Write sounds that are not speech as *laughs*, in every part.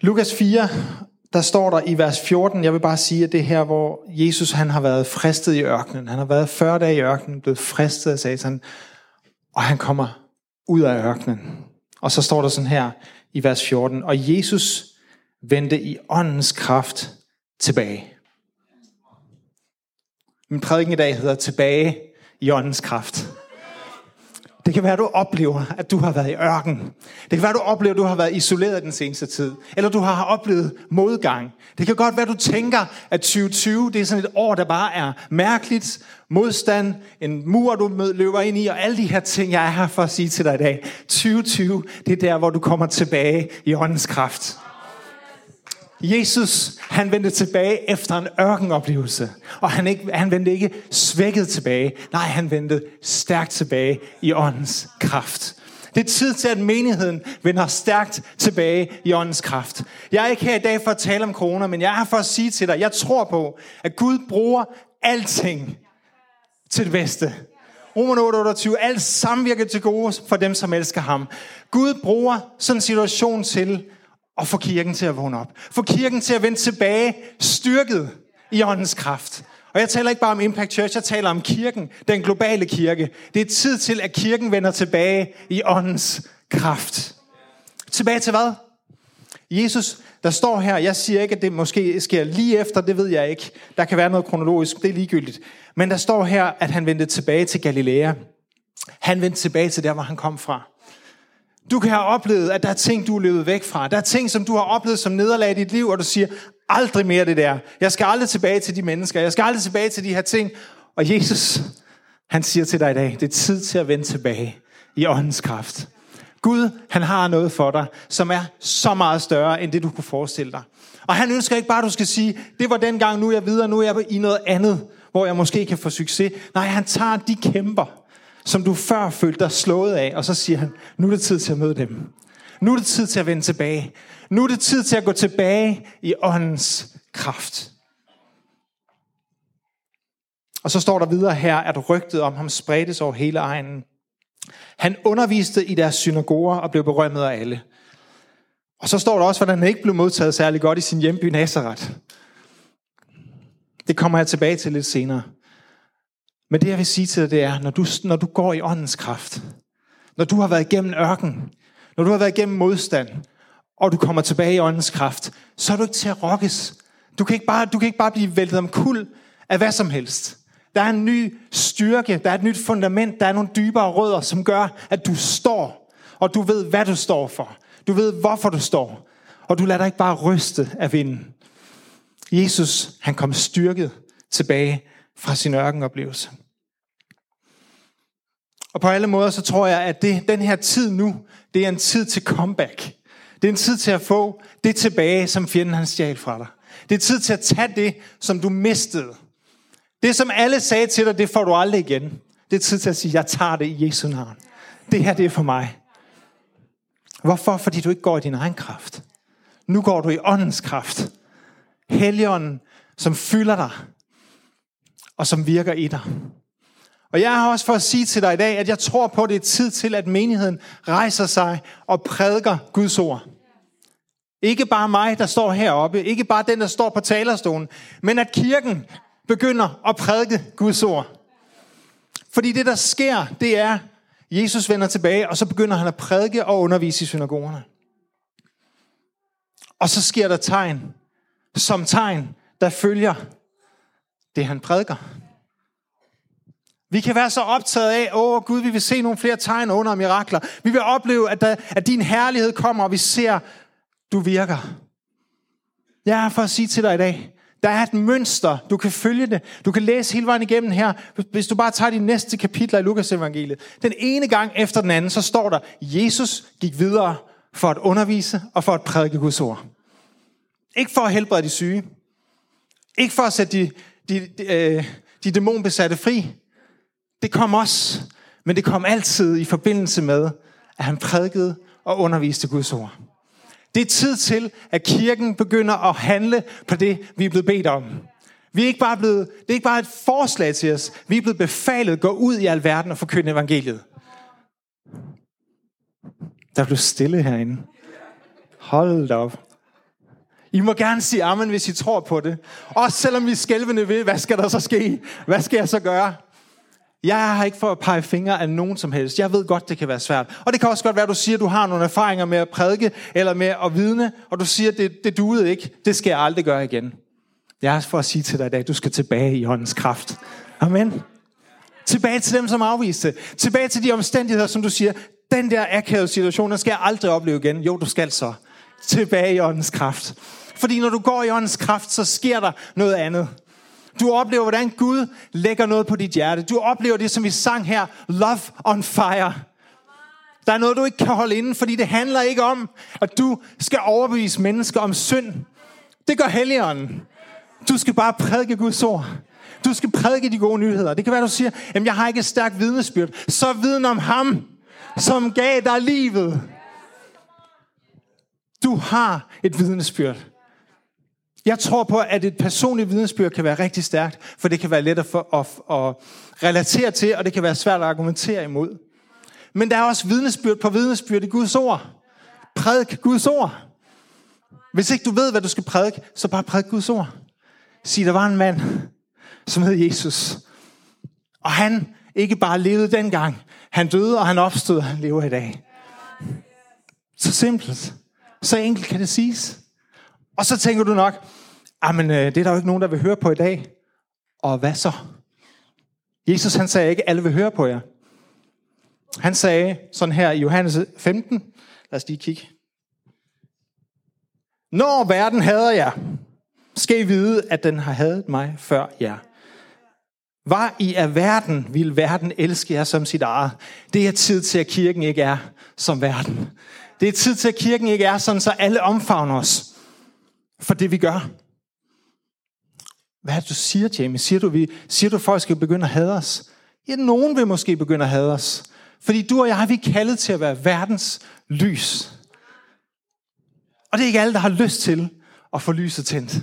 Lukas 4, der står der i vers 14, jeg vil bare sige, at det her, hvor Jesus han har været fristet i ørkenen. Han har været 40 dage i ørkenen, blevet fristet af satan, og han kommer ud af ørkenen. Og så står der sådan her i vers 14, og Jesus vendte i åndens kraft tilbage. Min prædiken i dag hedder Tilbage i åndens kraft. Det kan være, at du oplever, at du har været i ørken. Det kan være, at du oplever, at du har været isoleret den seneste tid. Eller du har oplevet modgang. Det kan godt være, at du tænker, at 2020 det er sådan et år, der bare er mærkeligt. Modstand, en mur, du løber ind i, og alle de her ting, jeg er her for at sige til dig i dag. 2020, det er der, hvor du kommer tilbage i åndens kraft. Jesus, han vendte tilbage efter en ørkenoplevelse. Og han, ikke, han vendte ikke svækket tilbage. Nej, han vendte stærkt tilbage i åndens kraft. Det er tid til, at menigheden vender stærkt tilbage i åndens kraft. Jeg er ikke her i dag for at tale om corona, men jeg er her for at sige til dig, jeg tror på, at Gud bruger alting til det bedste. Roman 8:28, alt samvirker til gode for dem, som elsker ham. Gud bruger sådan en situation til og få kirken til at vågne op. Få kirken til at vende tilbage styrket i åndens kraft. Og jeg taler ikke bare om Impact Church, jeg taler om kirken, den globale kirke. Det er tid til, at kirken vender tilbage i åndens kraft. Tilbage til hvad? Jesus, der står her, jeg siger ikke, at det måske sker lige efter, det ved jeg ikke. Der kan være noget kronologisk, det er ligegyldigt. Men der står her, at han vendte tilbage til Galilea. Han vendte tilbage til der, hvor han kom fra. Du kan have oplevet, at der er ting, du er løbet væk fra. Der er ting, som du har oplevet som nederlag i dit liv, og du siger, aldrig mere det der. Jeg skal aldrig tilbage til de mennesker. Jeg skal aldrig tilbage til de her ting. Og Jesus, han siger til dig i dag, det er tid til at vende tilbage i åndens kraft. Gud, han har noget for dig, som er så meget større, end det du kunne forestille dig. Og han ønsker ikke bare, at du skal sige, det var den gang, nu er jeg videre, nu er jeg i noget andet, hvor jeg måske kan få succes. Nej, han tager de kæmper, som du før følte dig slået af, og så siger han, nu er det tid til at møde dem. Nu er det tid til at vende tilbage. Nu er det tid til at gå tilbage i åndens kraft. Og så står der videre her, at rygtet om ham spredtes over hele egnen. Han underviste i deres synagoger og blev berømmet af alle. Og så står der også, hvordan han ikke blev modtaget særlig godt i sin hjemby Nazareth. Det kommer jeg tilbage til lidt senere. Men det jeg vil sige til dig, det er, når du, når du går i åndens kraft, når du har været igennem ørken, når du har været igennem modstand, og du kommer tilbage i åndens kraft, så er du ikke til at rokkes. Du kan ikke bare, du kan ikke bare blive væltet om kul af hvad som helst. Der er en ny styrke, der er et nyt fundament, der er nogle dybere rødder, som gør, at du står, og du ved, hvad du står for. Du ved, hvorfor du står, og du lader dig ikke bare ryste af vinden. Jesus, han kom styrket tilbage fra sin ørkenoplevelse. Og på alle måder, så tror jeg, at det, den her tid nu, det er en tid til comeback. Det er en tid til at få det tilbage, som fjenden han stjal fra dig. Det er tid til at tage det, som du mistede. Det, som alle sagde til dig, det får du aldrig igen. Det er tid til at sige, jeg tager det i Jesu navn. Det her, det er for mig. Hvorfor? Fordi du ikke går i din egen kraft. Nu går du i åndens kraft. Helligånden, som fylder dig, og som virker i dig. Og jeg har også for at sige til dig i dag, at jeg tror på, at det er tid til, at menigheden rejser sig og prædiker Guds ord. Ikke bare mig, der står heroppe, ikke bare den, der står på talerstolen, men at kirken begynder at prædike Guds ord. Fordi det, der sker, det er, Jesus vender tilbage, og så begynder han at prædike og undervise i synagogerne. Og så sker der tegn, som tegn, der følger det, han prædiker. Vi kan være så optaget af, åh Gud, vi vil se nogle flere tegn under mirakler. Vi vil opleve, at, der, at din herlighed kommer, og vi ser, du virker. Jeg er for at sige til dig i dag, der er et mønster, du kan følge det. Du kan læse hele vejen igennem her, hvis du bare tager de næste kapitler i Lukas evangeliet. Den ene gang efter den anden, så står der, Jesus gik videre for at undervise og for at prædike Guds ord. Ikke for at helbrede de syge. Ikke for at sætte de, de, de, øh, de dæmonbesatte fri. Det kom også, men det kom altid i forbindelse med, at han prædikede og underviste Guds ord. Det er tid til, at kirken begynder at handle på det, vi er blevet bedt om. Vi er ikke bare blevet, det er ikke bare et forslag til os. Vi er blevet befalet at gå ud i alverden og forkynde evangeliet. Der blev stille herinde. Hold da op. I må gerne sige amen, hvis I tror på det. Også selvom vi er skælvende ved, hvad skal der så ske? Hvad skal jeg så gøre? Jeg har ikke for at pege fingre af nogen som helst. Jeg ved godt, det kan være svært. Og det kan også godt være, at du siger, at du har nogle erfaringer med at prædike, eller med at vidne, og du siger, at det, det duede ikke. Det skal jeg aldrig gøre igen. Jeg er for at sige til dig i dag, at du skal tilbage i åndens kraft. Amen. Tilbage til dem, som afviste. Tilbage til de omstændigheder, som du siger, den der akavede situation, den skal jeg aldrig opleve igen. Jo, du skal så. Tilbage i åndens kraft. Fordi når du går i åndens kraft, så sker der noget andet. Du oplever, hvordan Gud lægger noget på dit hjerte. Du oplever det, som vi sang her, love on fire. Der er noget, du ikke kan holde inden, fordi det handler ikke om, at du skal overbevise mennesker om synd. Det gør Helligånden. Du skal bare prædike Guds ord. Du skal prædike de gode nyheder. Det kan være, du siger, at jeg har ikke et stærkt vidnesbyrd. Så viden om ham, som gav dig livet. Du har et vidnesbyrd. Jeg tror på, at et personligt vidnesbyrd kan være rigtig stærkt, for det kan være let at, for, at, at relatere til, og det kan være svært at argumentere imod. Men der er også vidnesbyrd på vidnesbyrd i Guds ord. Prædik Guds ord. Hvis ikke du ved, hvad du skal prædike, så bare prædik Guds ord. Sig, der var en mand, som hed Jesus. Og han ikke bare levede dengang. Han døde, og han opstod, og han lever i dag. Så simpelt. Så enkelt kan det siges. Og så tænker du nok, Ah, men øh, det er der jo ikke nogen, der vil høre på i dag. Og hvad så? Jesus han sagde ikke, alle vil høre på jer. Han sagde sådan her i Johannes 15. Lad os lige kigge. Når verden hader jer, skal I vide, at den har hadet mig før jer. Var I af verden, vil verden elske jer som sit eget. Det er tid til, at kirken ikke er som verden. Det er tid til, at kirken ikke er sådan, så alle omfavner os for det, vi gør. Hvad er det, du siger, Jamie? Siger du, vi, siger du, at folk skal begynde at hade os? Ja, nogen vil måske begynde at hade os. Fordi du og jeg, vi er kaldet til at være verdens lys. Og det er ikke alle, der har lyst til at få lyset tændt.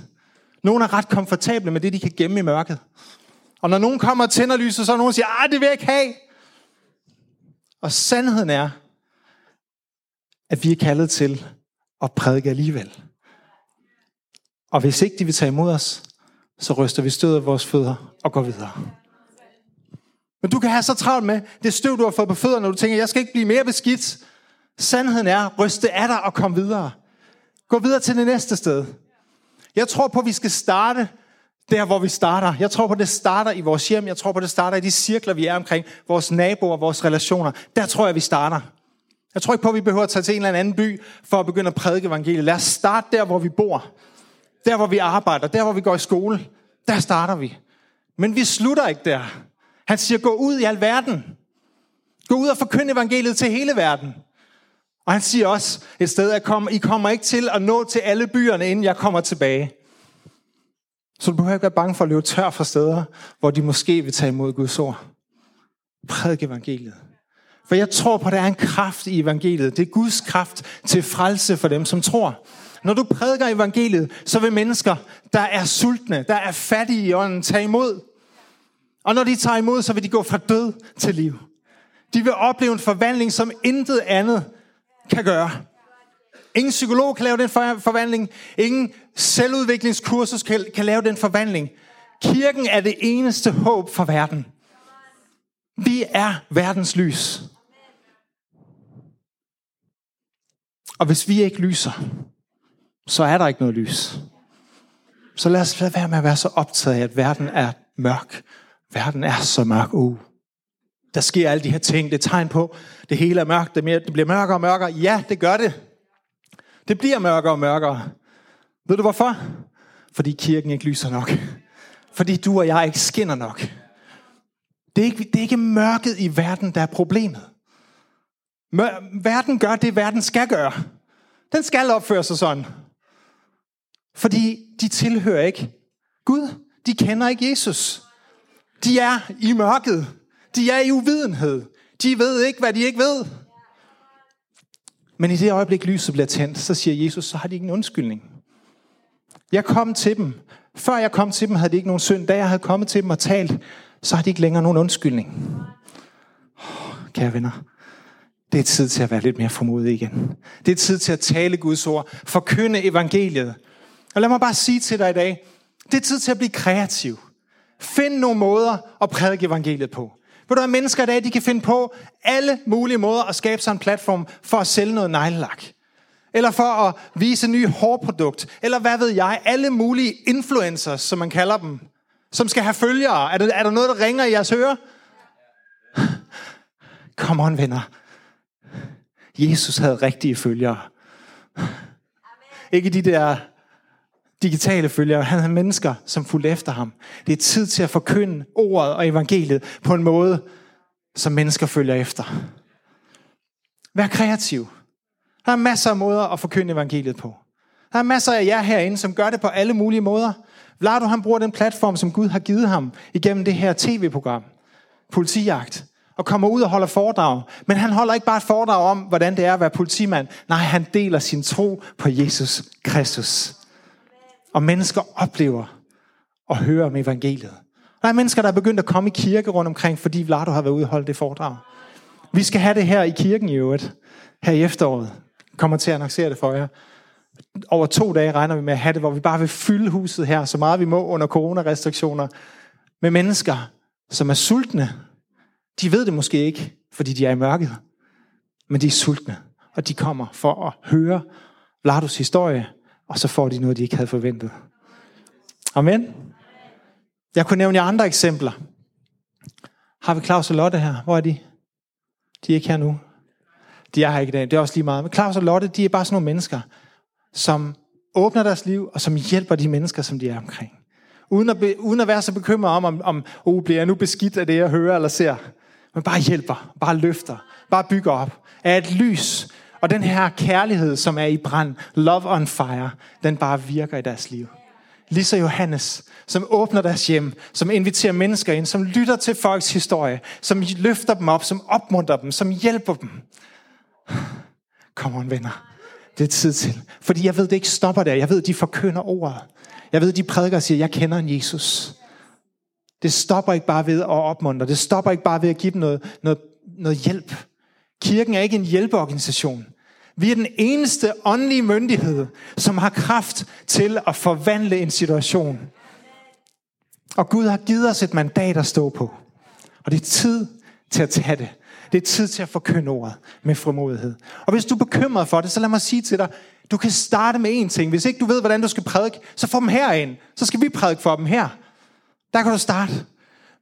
Nogle er ret komfortable med det, de kan gemme i mørket. Og når nogen kommer og tænder lyset, så er nogen, der siger, ah, det vil jeg ikke have. Og sandheden er, at vi er kaldet til at prædike alligevel. Og hvis ikke de vil tage imod os, så ryster vi stødet af vores fødder og går videre. Men du kan have så travlt med det støv, du har fået på fødderne, når du tænker, jeg skal ikke blive mere beskidt. Sandheden er, ryste af dig og kom videre. Gå videre til det næste sted. Jeg tror på, at vi skal starte der, hvor vi starter. Jeg tror på, at det starter i vores hjem. Jeg tror på, at det starter i de cirkler, vi er omkring. Vores naboer, vores relationer. Der tror jeg, vi starter. Jeg tror ikke på, at vi behøver at tage til en eller anden by for at begynde at prædike evangeliet. Lad os starte der, hvor vi bor. Der, hvor vi arbejder. Der, hvor vi går i skole. Der starter vi. Men vi slutter ikke der. Han siger, gå ud i al verden. Gå ud og forkynd evangeliet til hele verden. Og han siger også et sted, at I kommer ikke til at nå til alle byerne, inden jeg kommer tilbage. Så du behøver ikke være bange for at løbe tør fra steder, hvor de måske vil tage imod Guds ord. Prædik evangeliet. For jeg tror på, at der er en kraft i evangeliet. Det er Guds kraft til frelse for dem, som tror. Når du prædiker evangeliet, så vil mennesker, der er sultne, der er fattige i ånden, tage imod. Og når de tager imod, så vil de gå fra død til liv. De vil opleve en forvandling, som intet andet kan gøre. Ingen psykolog kan lave den forvandling. Ingen selvudviklingskursus kan, kan lave den forvandling. Kirken er det eneste håb for verden. Vi er verdens lys. Og hvis vi ikke lyser, så er der ikke noget lys. Så lad os lade være med at være så optaget af, at verden er mørk. Verden er så mørk. Uh. Der sker alle de her ting. Det er tegn på, det hele er mørkt. Det bliver mørkere og mørkere. Ja, det gør det. Det bliver mørkere og mørkere. Ved du hvorfor? Fordi kirken ikke lyser nok. Fordi du og jeg ikke skinner nok. Det er ikke, det er ikke mørket i verden, der er problemet. Mør- verden gør det, verden skal gøre. Den skal opføre sig sådan. Fordi de tilhører ikke Gud. De kender ikke Jesus. De er i mørket. De er i uvidenhed. De ved ikke, hvad de ikke ved. Men i det øjeblik, lyset bliver tændt, så siger Jesus, så har de ikke en undskyldning. Jeg kom til dem. Før jeg kom til dem, havde de ikke nogen synd. Da jeg havde kommet til dem og talt, så har de ikke længere nogen undskyldning. Oh, kære venner, det er tid til at være lidt mere formodig igen. Det er tid til at tale Guds ord, forkynde evangeliet. Og lad mig bare sige til dig i dag, det er tid til at blive kreativ. Find nogle måder at prædike evangeliet på. Ved du hvad, mennesker i dag, de kan finde på alle mulige måder at skabe sig en platform for at sælge noget neglelak. Eller for at vise en ny hårprodukt. Eller hvad ved jeg, alle mulige influencers, som man kalder dem. Som skal have følgere. Er der, er der noget, der ringer i jeres ører? Kom on, venner. Jesus havde rigtige følgere. Ikke de der digitale følgere. Han havde mennesker, som fulgte efter ham. Det er tid til at forkynde ordet og evangeliet på en måde, som mennesker følger efter. Vær kreativ. Der er masser af måder at forkynde evangeliet på. Der er masser af jer herinde, som gør det på alle mulige måder. Vlado, han bruger den platform, som Gud har givet ham igennem det her tv-program. Politijagt. Og kommer ud og holder foredrag. Men han holder ikke bare et foredrag om, hvordan det er at være politimand. Nej, han deler sin tro på Jesus Kristus. Og mennesker oplever og hører om evangeliet. Der er mennesker, der er begyndt at komme i kirke rundt omkring, fordi Vlado har været ude og holde det foredrag. Vi skal have det her i kirken i øvrigt, her i efteråret. Jeg kommer til at annoncere det for jer. Over to dage regner vi med at have det, hvor vi bare vil fylde huset her, så meget vi må under coronarestriktioner, med mennesker, som er sultne. De ved det måske ikke, fordi de er i mørket, men de er sultne, og de kommer for at høre Vladus historie, og så får de noget, de ikke havde forventet. Amen. Jeg kunne nævne jer andre eksempler. Har vi Claus og Lotte her? Hvor er de? De er ikke her nu. De er her ikke i dag. Det er også lige meget. Men Claus og Lotte, de er bare sådan nogle mennesker, som åbner deres liv, og som hjælper de mennesker, som de er omkring. Uden at, be, uden at være så bekymret om, om, om oh, bliver jeg nu beskidt af det, jeg hører eller ser. Men bare hjælper, bare løfter, bare bygger op. Er et lys. Og den her kærlighed, som er i brand, love on fire, den bare virker i deres liv. Ligeså Johannes, som åbner deres hjem, som inviterer mennesker ind, som lytter til folks historie, som løfter dem op, som opmunter dem, som hjælper dem. Kom on, venner. Det er tid til. Fordi jeg ved, det ikke stopper der. Jeg ved, de forkynder ordet. Jeg ved, de prædiker og siger, jeg kender en Jesus. Det stopper ikke bare ved at opmuntre. Det stopper ikke bare ved at give dem noget, noget, noget hjælp. Kirken er ikke en hjælpeorganisation. Vi er den eneste åndelige myndighed, som har kraft til at forvandle en situation. Og Gud har givet os et mandat at stå på. Og det er tid til at tage det. Det er tid til at forkynde ordet med frimodighed. Og hvis du er bekymret for det, så lad mig sige til dig, du kan starte med én ting. Hvis ikke du ved, hvordan du skal prædike, så få dem herind. Så skal vi prædike for dem her. Der kan du starte.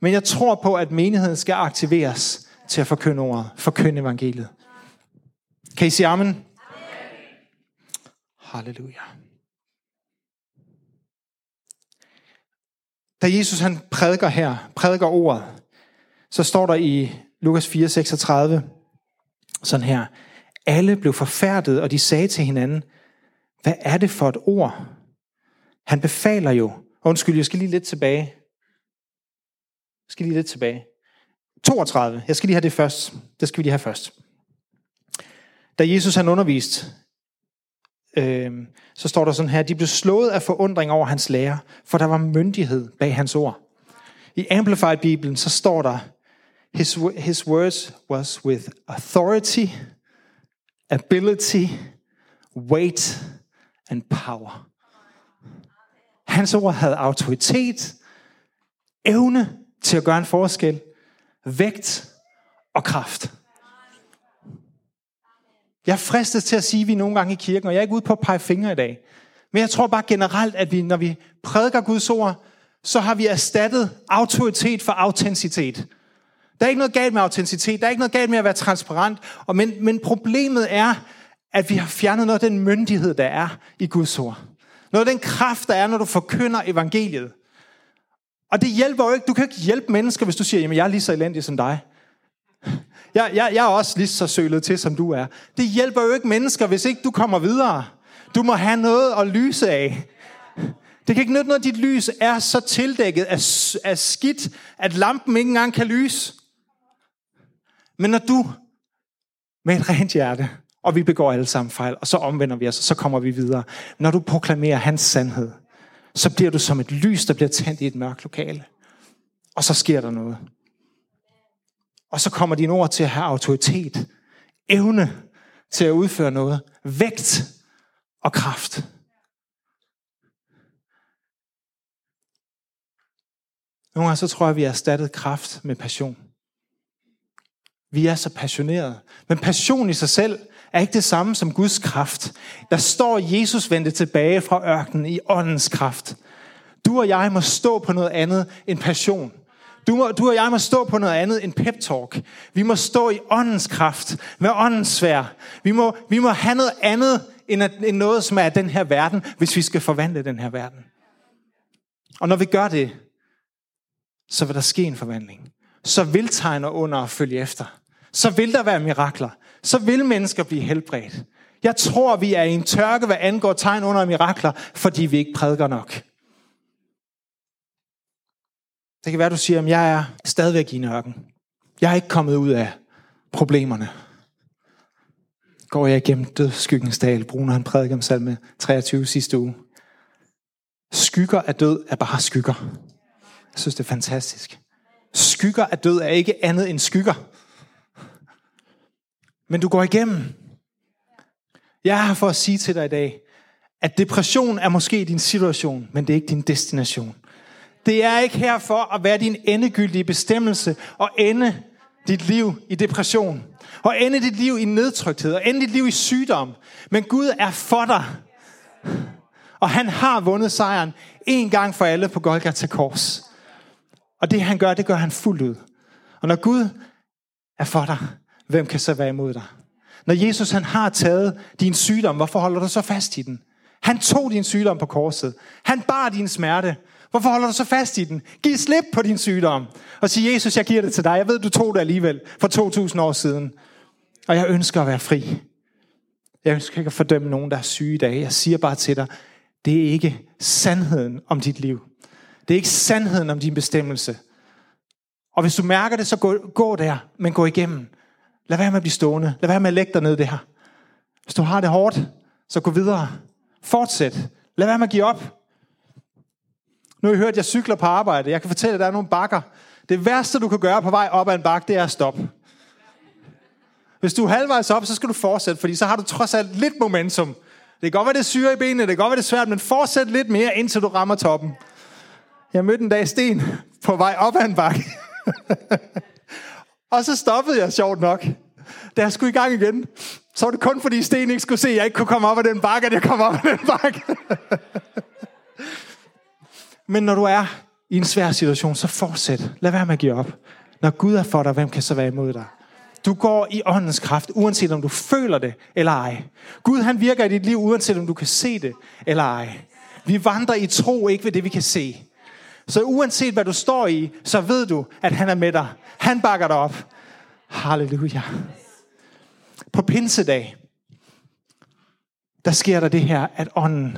Men jeg tror på, at menigheden skal aktiveres til at forkynde ordet, forkynde evangeliet. Kan I sige amen? amen. Halleluja. Da Jesus han prædiker her, prædiker ordet, så står der i Lukas 4, 36 sådan her. Alle blev forfærdet, og de sagde til hinanden, hvad er det for et ord? Han befaler jo. Undskyld, jeg skal lige lidt tilbage. Jeg skal lige lidt tilbage. 32. Jeg skal lige have det først. Det skal vi lige have først. Da Jesus han undervist, øh, så står der sådan her, de blev slået af forundring over hans lære, for der var myndighed bag hans ord. I Amplified Bibelen, så står der, his, his words was with authority, ability, weight and power. Hans ord havde autoritet, evne til at gøre en forskel, vægt og kraft. Jeg er fristet til at sige, at vi nogle gange i kirken, og jeg er ikke ude på at pege fingre i dag, men jeg tror bare generelt, at vi, når vi prædiker Guds ord, så har vi erstattet autoritet for autenticitet. Der er ikke noget galt med autenticitet, der er ikke noget galt med at være transparent, og men, men problemet er, at vi har fjernet noget af den myndighed, der er i Guds ord. Noget af den kraft, der er, når du forkynder evangeliet. Og det hjælper jo ikke. Du kan ikke hjælpe mennesker, hvis du siger, jamen jeg er lige så elendig som dig. Jeg, jeg, jeg er også lige så sølet til, som du er. Det hjælper jo ikke mennesker, hvis ikke du kommer videre. Du må have noget at lyse af. Det kan ikke nytte noget, at dit lys er så tildækket af, af skidt, at lampen ikke engang kan lyse. Men når du med et rent hjerte, og vi begår alle sammen fejl, og så omvender vi os, og så kommer vi videre. Når du proklamerer hans sandhed, så bliver du som et lys, der bliver tændt i et mørkt lokale. Og så sker der noget. Og så kommer dine ord til at have autoritet, evne til at udføre noget, vægt og kraft. Nogle gange så tror jeg, at vi har erstattet kraft med passion. Vi er så passionerede. Men passion i sig selv er ikke det samme som Guds kraft. Der står Jesus vendte tilbage fra ørkenen i åndens kraft. Du og jeg må stå på noget andet end passion. Du, må, du og jeg må stå på noget andet end pep talk. Vi må stå i åndens kraft, med åndens svær. Vi må, vi må have noget andet end, at, end noget, som er den her verden, hvis vi skal forvandle den her verden. Og når vi gør det, så vil der ske en forvandling. Så vil tegner under følge efter. Så vil der være mirakler. Så vil mennesker blive helbredt. Jeg tror, vi er i en tørke, hvad angår tegn under mirakler, fordi vi ikke prædiker nok. Det kan være, du siger, at jeg er stadigvæk i nørken. Jeg er ikke kommet ud af problemerne. Går jeg igennem dødskyggens dal, Bruno han prædikede om salme 23 sidste uge. Skygger af død er bare skygger. Jeg synes, det er fantastisk. Skygger af død er ikke andet end skygger. Men du går igennem. Jeg er her for at sige til dig i dag, at depression er måske din situation, men det er ikke din destination. Det er ikke her for at være din endegyldige bestemmelse og ende dit liv i depression. Og ende dit liv i nedtrykthed. Og ende dit liv i sygdom. Men Gud er for dig. Og han har vundet sejren en gang for alle på Golgata Kors. Og det han gør, det gør han fuldt ud. Og når Gud er for dig, hvem kan så være imod dig? Når Jesus han har taget din sygdom, hvorfor holder du så fast i den? Han tog din sygdom på korset. Han bar din smerte. Hvorfor holder du så fast i den? Giv slip på din sygdom. Og sig, Jesus, jeg giver det til dig. Jeg ved, du tog det alligevel for 2000 år siden. Og jeg ønsker at være fri. Jeg ønsker ikke at fordømme nogen, der er syge i dag. Jeg siger bare til dig, det er ikke sandheden om dit liv. Det er ikke sandheden om din bestemmelse. Og hvis du mærker det, så gå, gå der, men gå igennem. Lad være med at blive stående. Lad være med at lægge dig ned der. Hvis du har det hårdt, så gå videre. Fortsæt. Lad være med at give op. Nu har I hørt, at jeg cykler på arbejde. Jeg kan fortælle, at der er nogle bakker. Det værste, du kan gøre på vej op ad en bakke, det er at stoppe. Hvis du er halvvejs op, så skal du fortsætte, fordi så har du trods alt lidt momentum. Det kan godt være, det syre i benene, det kan godt være, det er svært, men fortsæt lidt mere, indtil du rammer toppen. Jeg mødte en dag Sten på vej op ad en bakke. *laughs* og så stoppede jeg sjovt nok. Da jeg skulle i gang igen, så var det kun fordi Sten ikke skulle se, at jeg ikke kunne komme op ad den bakke, at jeg kom op ad den bakke. *laughs* Men når du er i en svær situation, så fortsæt. Lad være med at give op. Når Gud er for dig, hvem kan så være imod dig? Du går i åndens kraft, uanset om du føler det eller ej. Gud han virker i dit liv, uanset om du kan se det eller ej. Vi vandrer i tro, ikke ved det, vi kan se. Så uanset hvad du står i, så ved du, at han er med dig. Han bakker dig op. Halleluja. På pinsedag, der sker der det her, at ånden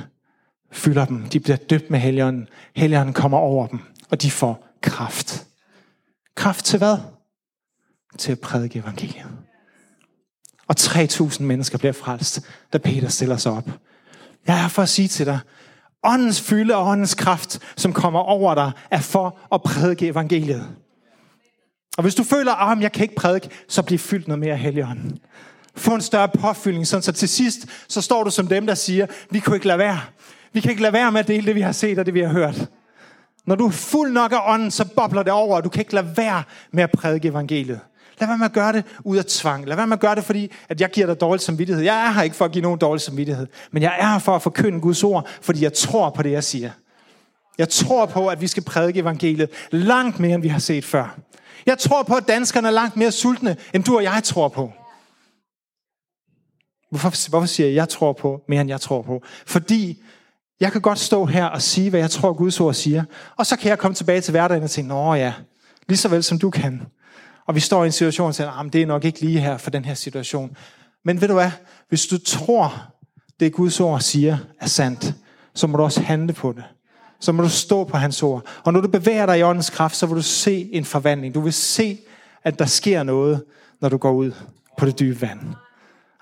fylder dem. De bliver døbt med helgen. Helgen kommer over dem, og de får kraft. Kraft til hvad? Til at prædike evangeliet. Og 3.000 mennesker bliver frelst, da Peter stiller sig op. Jeg er for at sige til dig, åndens fylde og åndens kraft, som kommer over dig, er for at prædike evangeliet. Og hvis du føler, at jeg kan ikke prædike, så bliv fyldt noget mere helligånden. Få en større påfyldning, sådan så til sidst, så står du som dem, der siger, vi kunne ikke lade være. Vi kan ikke lade være med at dele det, vi har set og det, vi har hørt. Når du er fuld nok af ånden, så bobler det over, og du kan ikke lade være med at prædike evangeliet. Lad være med at gøre det ud af tvang. Lad være med at gøre det, fordi at jeg giver dig dårlig samvittighed. Jeg er her ikke for at give nogen dårlig samvittighed. Men jeg er her for at forkynde Guds ord, fordi jeg tror på det, jeg siger. Jeg tror på, at vi skal prædike evangeliet langt mere, end vi har set før. Jeg tror på, at danskerne er langt mere sultne, end du og jeg tror på. Hvorfor, hvorfor siger jeg, at jeg tror på mere, end jeg tror på? Fordi jeg kan godt stå her og sige, hvad jeg tror, Guds ord siger. Og så kan jeg komme tilbage til hverdagen og tænke, nå ja, lige så vel som du kan. Og vi står i en situation og siger, det er nok ikke lige her for den her situation. Men ved du hvad? Hvis du tror, det Guds ord siger er sandt, så må du også handle på det. Så må du stå på hans ord. Og når du bevæger dig i åndens kraft, så vil du se en forvandling. Du vil se, at der sker noget, når du går ud på det dybe vand.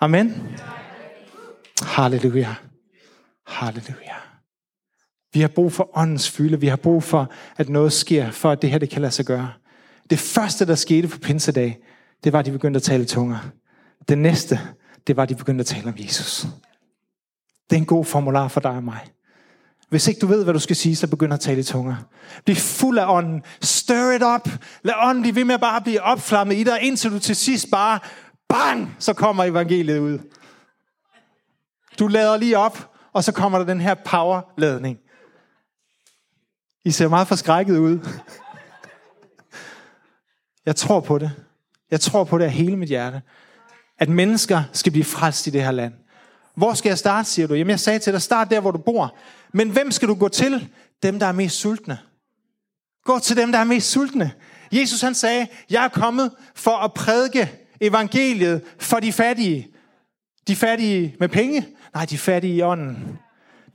Amen. Halleluja. Halleluja. Vi har brug for åndens fylde. Vi har brug for, at noget sker, for at det her det kan lade sig gøre. Det første, der skete på pinsedag, det var, at de begyndte at tale tunger. Det næste, det var, at de begyndte at tale om Jesus. Det er en god formular for dig og mig. Hvis ikke du ved, hvad du skal sige, så begynd at tale i tunger. Bliv fuld af ånden. Stir it up. Lad ånden blive ved med at bare blive opflammet i dig, indtil du til sidst bare, bang, så kommer evangeliet ud. Du lader lige op, og så kommer der den her powerladning. I ser meget forskrækket ud. Jeg tror på det. Jeg tror på det af hele mit hjerte. At mennesker skal blive frelst i det her land. Hvor skal jeg starte, siger du? Jamen jeg sagde til dig, start der, hvor du bor. Men hvem skal du gå til? Dem, der er mest sultne. Gå til dem, der er mest sultne. Jesus han sagde, jeg er kommet for at prædike evangeliet for de fattige. De fattige med penge? Nej, de fattige i ånden.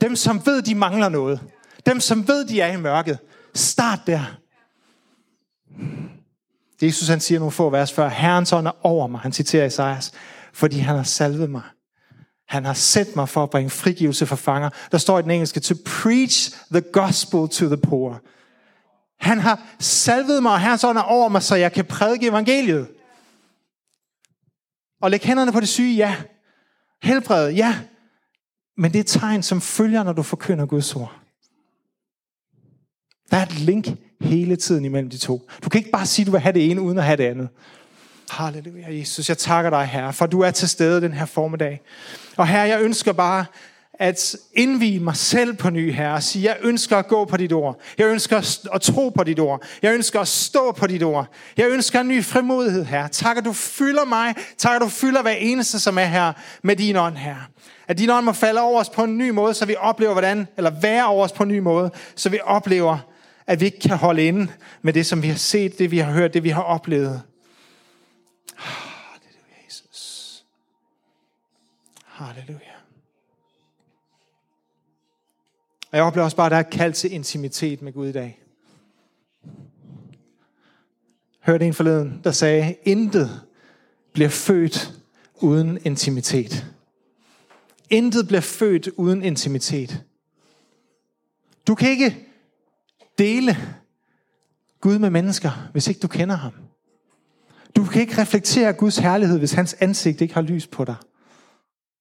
Dem, som ved, de mangler noget. Dem, som ved, de er i mørket. Start der. Jesus han siger nogle få vers før, Herrens ånd er over mig, han citerer Isaias, fordi han har salvet mig. Han har sendt mig for at bringe frigivelse for fanger. Der står i den engelske, to preach the gospel to the poor. Han har salvet mig, og Herrens ånd er over mig, så jeg kan prædike evangeliet. Og læg hænderne på det syge, ja. Helbredet, ja. Men det er et tegn, som følger, når du forkynder Guds ord. Der er et link hele tiden imellem de to. Du kan ikke bare sige, at du vil have det ene, uden at have det andet. Halleluja, Jesus. Jeg takker dig, Herre, for du er til stede den her formiddag. Og Herre, jeg ønsker bare at indvige mig selv på ny, Herre, og sige, jeg ønsker at gå på dit ord. Jeg ønsker at tro på dit ord. Jeg ønsker at stå på dit ord. Jeg ønsker en ny frimodighed, Herre. Tak, at du fylder mig. Tak, at du fylder hver eneste, som er her med din ånd, Herre. At din ånd må falde over os på en ny måde, så vi oplever, hvordan, eller være over os på en ny måde, så vi oplever, at vi ikke kan holde inde med det, som vi har set, det vi har hørt, det vi har oplevet. Ah, halleluja, Jesus. Halleluja. Og jeg oplever også bare, at der er kald til intimitet med Gud i dag. Hørte en forleden, der sagde, intet bliver født uden intimitet. Intet bliver født uden intimitet. Du kan ikke dele Gud med mennesker, hvis ikke du kender ham. Du kan ikke reflektere Guds herlighed, hvis hans ansigt ikke har lys på dig.